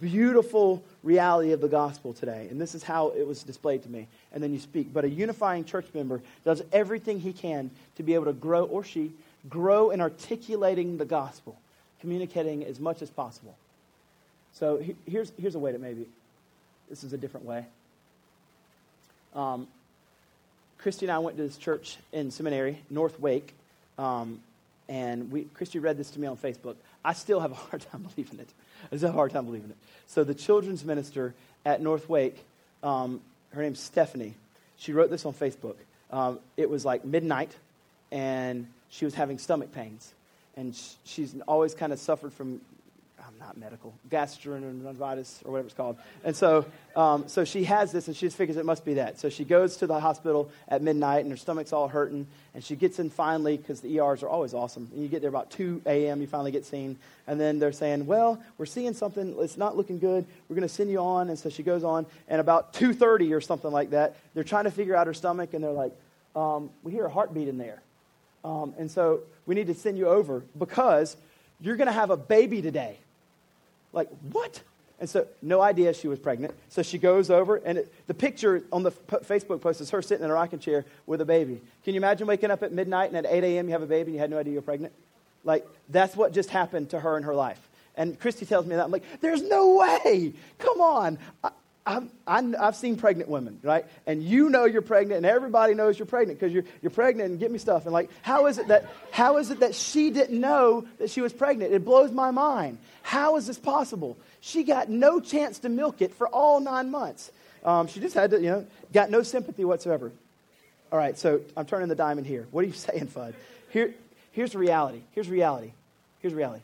beautiful reality of the gospel today, and this is how it was displayed to me. And then you speak. But a unifying church member does everything he can to be able to grow, or she, grow in articulating the gospel, communicating as much as possible. So here's, here's a way to maybe, this is a different way. Um, Christy and I went to this church in seminary, North Wake. Um, and we, Christy read this to me on Facebook. I still have a hard time believing it. I still have a hard time believing it. So the children's minister at North Wake, um, her name's Stephanie. She wrote this on Facebook. Um, it was like midnight, and she was having stomach pains. And she's always kind of suffered from not medical, gastroenteritis or whatever it's called. And so, um, so she has this, and she just figures it must be that. So she goes to the hospital at midnight, and her stomach's all hurting, and she gets in finally because the ERs are always awesome. And you get there about 2 a.m., you finally get seen, and then they're saying, "Well, we're seeing something. It's not looking good. We're going to send you on." And so she goes on, and about 2:30 or something like that, they're trying to figure out her stomach, and they're like, um, "We hear a heartbeat in there." Um, and so we need to send you over because you're going to have a baby today. Like, what? And so, no idea she was pregnant. So she goes over, and it, the picture on the Facebook post is her sitting in a rocking chair with a baby. Can you imagine waking up at midnight and at 8 a.m. you have a baby and you had no idea you're pregnant? Like, that's what just happened to her in her life. And Christy tells me that. I'm like, there's no way. Come on. I, I've, I've seen pregnant women, right? And you know you're pregnant, and everybody knows you're pregnant because you're, you're pregnant and get me stuff. And like, how is it that how is it that she didn't know that she was pregnant? It blows my mind. How is this possible? She got no chance to milk it for all nine months. Um, she just had to, you know, got no sympathy whatsoever. All right, so I'm turning the diamond here. What are you saying, Fudd? Here, here's reality. Here's reality. Here's reality.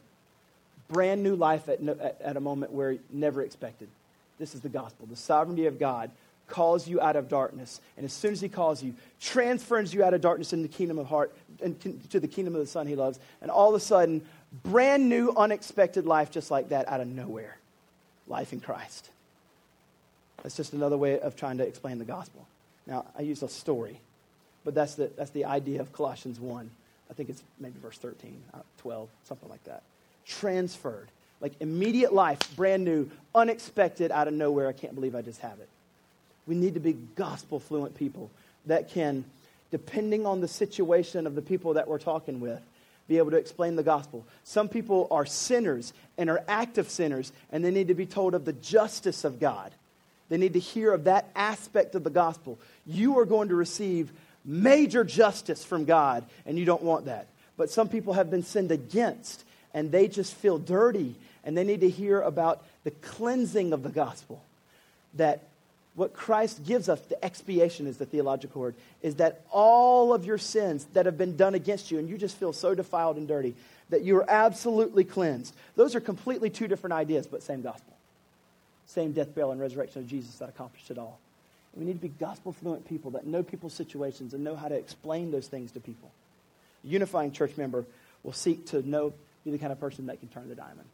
Brand new life at, at, at a moment where never expected. This is the gospel. The sovereignty of God calls you out of darkness. And as soon as he calls you, transfers you out of darkness into the kingdom of heart, into the kingdom of the Son he loves. And all of a sudden, brand new, unexpected life just like that out of nowhere. Life in Christ. That's just another way of trying to explain the gospel. Now, I use a story, but that's the, that's the idea of Colossians 1. I think it's maybe verse 13, uh, 12, something like that. Transferred. Like immediate life, brand new, unexpected, out of nowhere. I can't believe I just have it. We need to be gospel fluent people that can, depending on the situation of the people that we're talking with, be able to explain the gospel. Some people are sinners and are active sinners, and they need to be told of the justice of God. They need to hear of that aspect of the gospel. You are going to receive major justice from God, and you don't want that. But some people have been sinned against, and they just feel dirty, and they need to hear about the cleansing of the gospel. That what Christ gives us, the expiation is the theological word, is that all of your sins that have been done against you, and you just feel so defiled and dirty, that you are absolutely cleansed. Those are completely two different ideas, but same gospel. Same death, burial, and resurrection of Jesus that accomplished it all. We need to be gospel fluent people that know people's situations and know how to explain those things to people. A unifying church member will seek to know, be the kind of person that can turn the diamond.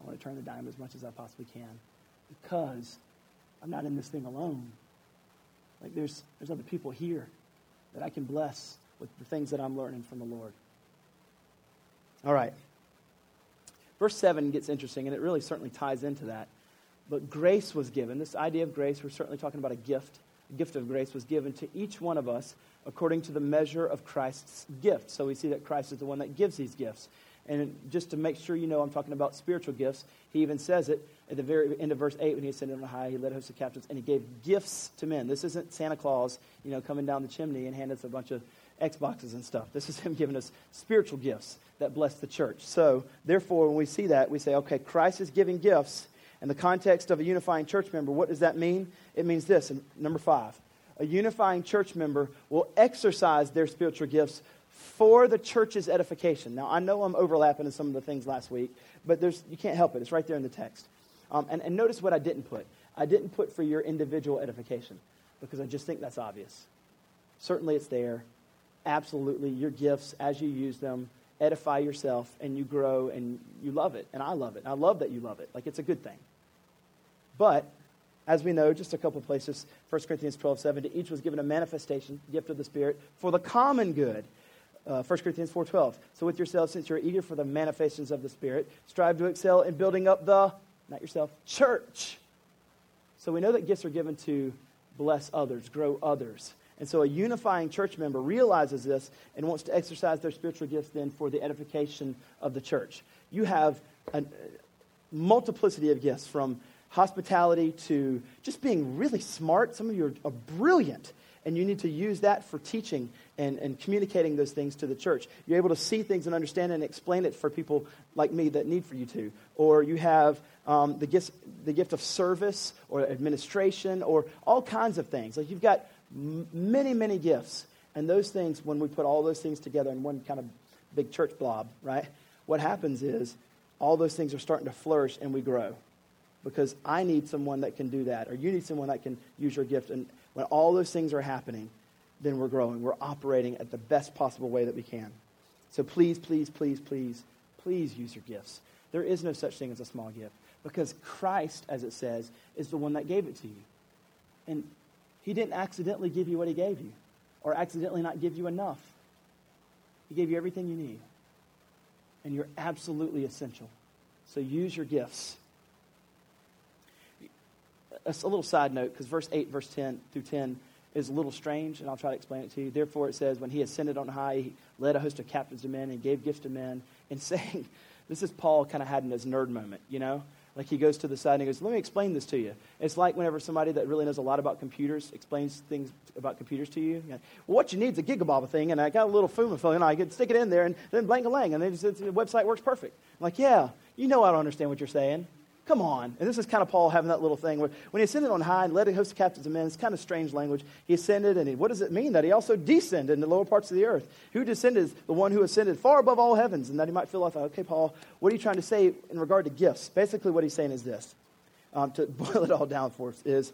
I want to turn the diamond as much as I possibly can because I'm not in this thing alone. Like there's, there's other people here that I can bless with the things that I'm learning from the Lord. All right. Verse 7 gets interesting, and it really certainly ties into that. But grace was given. This idea of grace, we're certainly talking about a gift. A gift of grace was given to each one of us according to the measure of Christ's gift. So we see that Christ is the one that gives these gifts. And just to make sure you know I'm talking about spiritual gifts, he even says it at the very end of verse 8 when he ascended on high, he led a host of captives, and he gave gifts to men. This isn't Santa Claus, you know, coming down the chimney and handing us a bunch of Xboxes and stuff. This is him giving us spiritual gifts that bless the church. So, therefore, when we see that, we say, okay, Christ is giving gifts, in the context of a unifying church member, what does that mean? It means this, number five. A unifying church member will exercise their spiritual gifts for the church's edification. Now, I know I'm overlapping in some of the things last week, but there's, you can't help it. It's right there in the text. Um, and, and notice what I didn't put. I didn't put for your individual edification because I just think that's obvious. Certainly, it's there. Absolutely, your gifts, as you use them, edify yourself and you grow and you love it. And I love it. I love that you love it. Like, it's a good thing. But as we know, just a couple places, 1 Corinthians 12, 7, to each was given a manifestation, gift of the Spirit, for the common good. Uh, 1 Corinthians 4.12, So with yourselves, since you're eager for the manifestations of the Spirit, strive to excel in building up the, not yourself, church. So we know that gifts are given to bless others, grow others. And so a unifying church member realizes this and wants to exercise their spiritual gifts then for the edification of the church. You have a multiplicity of gifts from hospitality to just being really smart. Some of you are, are brilliant, and you need to use that for teaching and, and communicating those things to the church. You're able to see things and understand and explain it for people like me that need for you to. Or you have um, the, gift, the gift of service or administration or all kinds of things. Like you've got m- many, many gifts. And those things, when we put all those things together in one kind of big church blob, right? What happens is all those things are starting to flourish and we grow because I need someone that can do that, or you need someone that can use your gift. And when all those things are happening, then we're growing. We're operating at the best possible way that we can. So please, please, please, please, please use your gifts. There is no such thing as a small gift because Christ, as it says, is the one that gave it to you. And he didn't accidentally give you what he gave you or accidentally not give you enough. He gave you everything you need. And you're absolutely essential. So use your gifts a, little side note, because verse 8, verse 10 through 10 is a little strange, and I'll try to explain it to you. Therefore, it says, When he ascended on high, he led a host of captains to men and gave gifts to men. And saying, this is Paul kind of had in his nerd moment, you know? Like he goes to the side and he goes, Let me explain this to you. It's like whenever somebody that really knows a lot about computers explains things about computers to you. well, what you need is a gigabob thing, and I got a little Fuma filling, and I could stick it in there, and then blank a lang, and then the website works perfect. I'm like, yeah, you know I don't understand what you're saying. Come on. And this is kind of Paul having that little thing where when he ascended on high and led a host of captives of men, it's kind of strange language. He ascended, and he, what does it mean? That he also descended in the lower parts of the earth. Who descended? The one who ascended far above all heavens. And that he might feel like, okay, Paul, what are you trying to say in regard to gifts? Basically, what he's saying is this. Um, to boil it all down for us is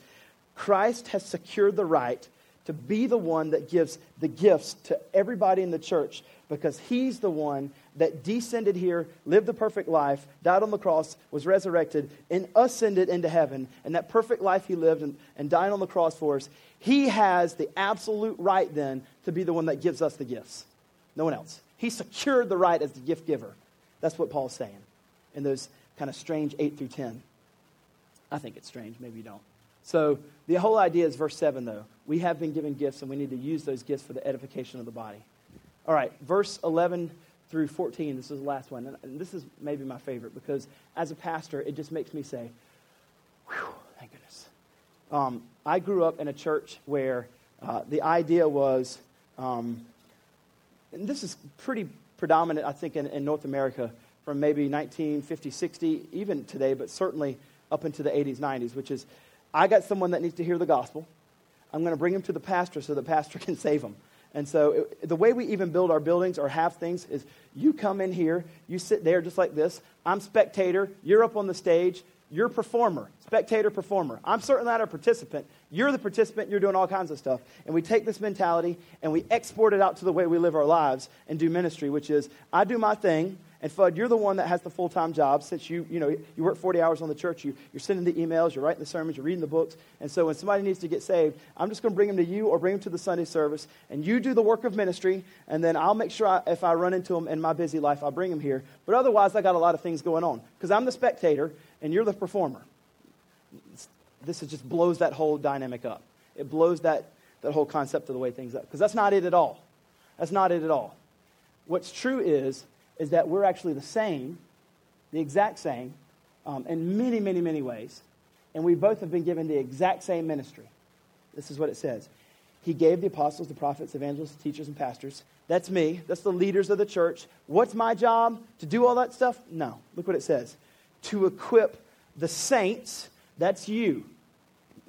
Christ has secured the right to be the one that gives the gifts to everybody in the church because he's the one that descended here, lived the perfect life, died on the cross, was resurrected, and ascended into heaven. And that perfect life he lived and, and died on the cross for us, he has the absolute right then to be the one that gives us the gifts. No one else. He secured the right as the gift giver. That's what Paul's saying in those kind of strange 8 through 10. I think it's strange. Maybe you don't. So the whole idea is verse 7, though. We have been given gifts, and we need to use those gifts for the edification of the body. All right, verse 11 through 14, this is the last one. And this is maybe my favorite because as a pastor, it just makes me say, whew, thank goodness. Um, I grew up in a church where uh, the idea was, um, and this is pretty predominant, I think, in, in North America from maybe 1950, 60, even today, but certainly up into the 80s, 90s, which is I got someone that needs to hear the gospel. I'm going to bring him to the pastor so the pastor can save him. And so it, the way we even build our buildings or have things is you come in here, you sit there just like this. I'm spectator, you're up on the stage, you're performer, spectator, performer. I'm certainly not a participant. You're the participant, you're doing all kinds of stuff. And we take this mentality and we export it out to the way we live our lives and do ministry, which is I do my thing, and Fudd, you're the one that has the full time job since you, you, know, you work 40 hours on the church. You, you're sending the emails, you're writing the sermons, you're reading the books. And so when somebody needs to get saved, I'm just going to bring them to you or bring them to the Sunday service. And you do the work of ministry. And then I'll make sure I, if I run into them in my busy life, I'll bring them here. But otherwise, I got a lot of things going on because I'm the spectator and you're the performer. This just blows that whole dynamic up. It blows that, that whole concept of the way things up because that's not it at all. That's not it at all. What's true is is that we're actually the same, the exact same, um, in many, many, many ways. And we both have been given the exact same ministry. This is what it says. He gave the apostles, the prophets, evangelists, teachers, and pastors. That's me. That's the leaders of the church. What's my job? To do all that stuff? No. Look what it says. To equip the saints. That's you.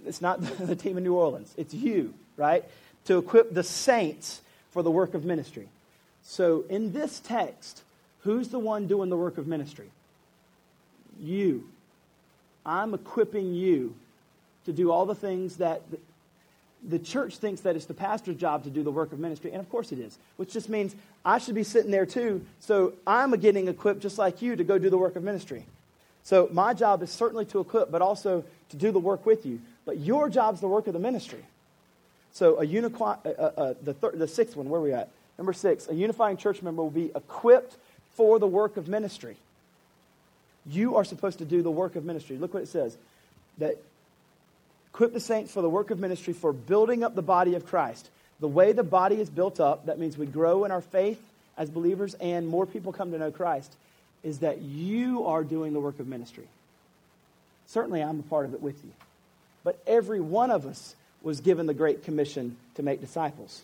It's not the team in New Orleans. It's you, right? To equip the saints for the work of ministry. So in this text, Who's the one doing the work of ministry? You. I'm equipping you to do all the things that the church thinks that it's the pastor's job to do the work of ministry, and of course it is, which just means I should be sitting there too, so I'm getting equipped just like you to go do the work of ministry. So my job is certainly to equip, but also to do the work with you. But your job's the work of the ministry. So a uniqui- uh, uh, uh, the, thir- the sixth one, where are we at? Number six, a unifying church member will be equipped for the work of ministry. You are supposed to do the work of ministry. Look what it says that equip the saints for the work of ministry for building up the body of Christ. The way the body is built up, that means we grow in our faith as believers and more people come to know Christ, is that you are doing the work of ministry. Certainly, I'm a part of it with you. But every one of us was given the Great Commission to make disciples.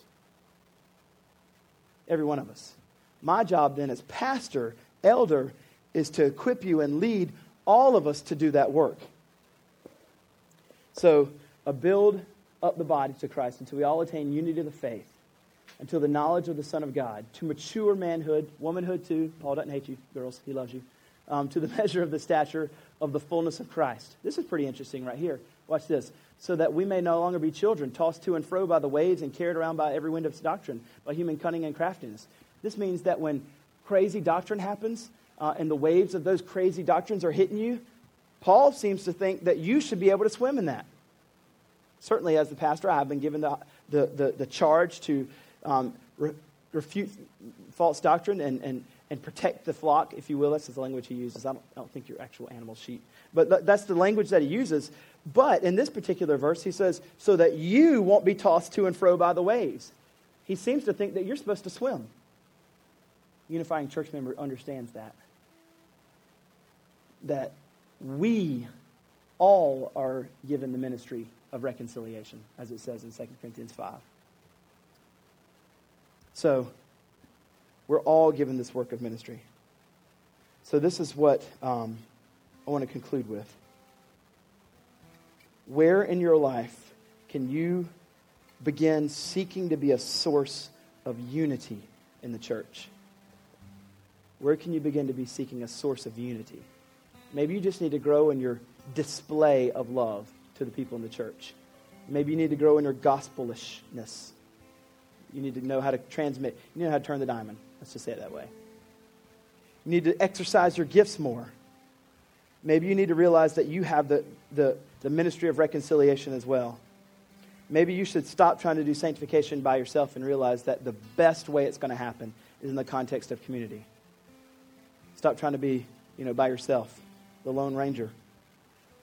Every one of us. My job then as pastor, elder, is to equip you and lead all of us to do that work. So, a build up the body to Christ until we all attain unity of the faith, until the knowledge of the Son of God, to mature manhood, womanhood too. Paul doesn't hate you, girls, he loves you. Um, to the measure of the stature of the fullness of Christ. This is pretty interesting right here. Watch this. So that we may no longer be children, tossed to and fro by the waves and carried around by every wind of doctrine, by human cunning and craftiness. This means that when crazy doctrine happens uh, and the waves of those crazy doctrines are hitting you, Paul seems to think that you should be able to swim in that. Certainly, as the pastor, I've been given the, the, the, the charge to um, re- refute false doctrine and, and, and protect the flock, if you will. That's the language he uses. I don't, I don't think you're actual animal sheep. But th- that's the language that he uses. But in this particular verse, he says, so that you won't be tossed to and fro by the waves. He seems to think that you're supposed to swim unifying church member understands that. That we all are given the ministry of reconciliation, as it says in 2 Corinthians 5. So, we're all given this work of ministry. So, this is what um, I want to conclude with. Where in your life can you begin seeking to be a source of unity in the church? Where can you begin to be seeking a source of unity? Maybe you just need to grow in your display of love to the people in the church. Maybe you need to grow in your gospelishness. You need to know how to transmit. You know how to turn the diamond. Let's just say it that way. You need to exercise your gifts more. Maybe you need to realize that you have the, the, the ministry of reconciliation as well. Maybe you should stop trying to do sanctification by yourself and realize that the best way it's going to happen is in the context of community. Stop trying to be, you know, by yourself, the lone ranger,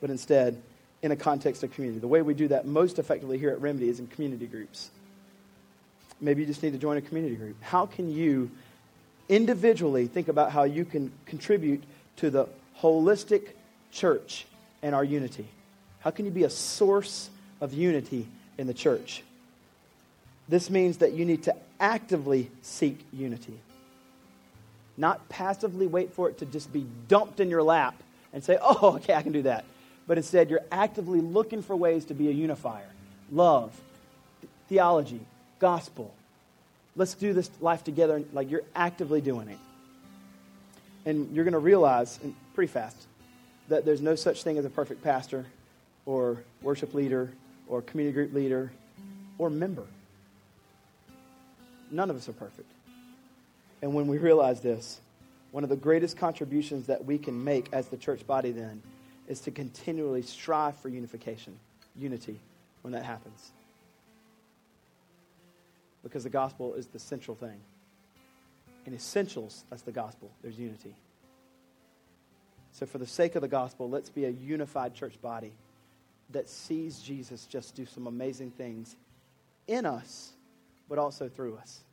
but instead in a context of community. The way we do that most effectively here at Remedy is in community groups. Maybe you just need to join a community group. How can you individually think about how you can contribute to the holistic church and our unity? How can you be a source of unity in the church? This means that you need to actively seek unity, not passively wait for it to just be dumped in your lap and say, oh, okay, I can do that but instead you're actively looking for ways to be a unifier. Love, theology, gospel. Let's do this life together. Like you're actively doing it. And you're going to realize pretty fast that there's no such thing as a perfect pastor or worship leader or community group leader or member. None of us are perfect. And when we realize this, one of the greatest contributions that we can make as the church body then is to continually strive for unification, unity, when that happens. Because the gospel is the central thing. In essentials, that's the gospel. There's unity. So, for the sake of the gospel, let's be a unified church body that sees Jesus just do some amazing things in us, but also through us.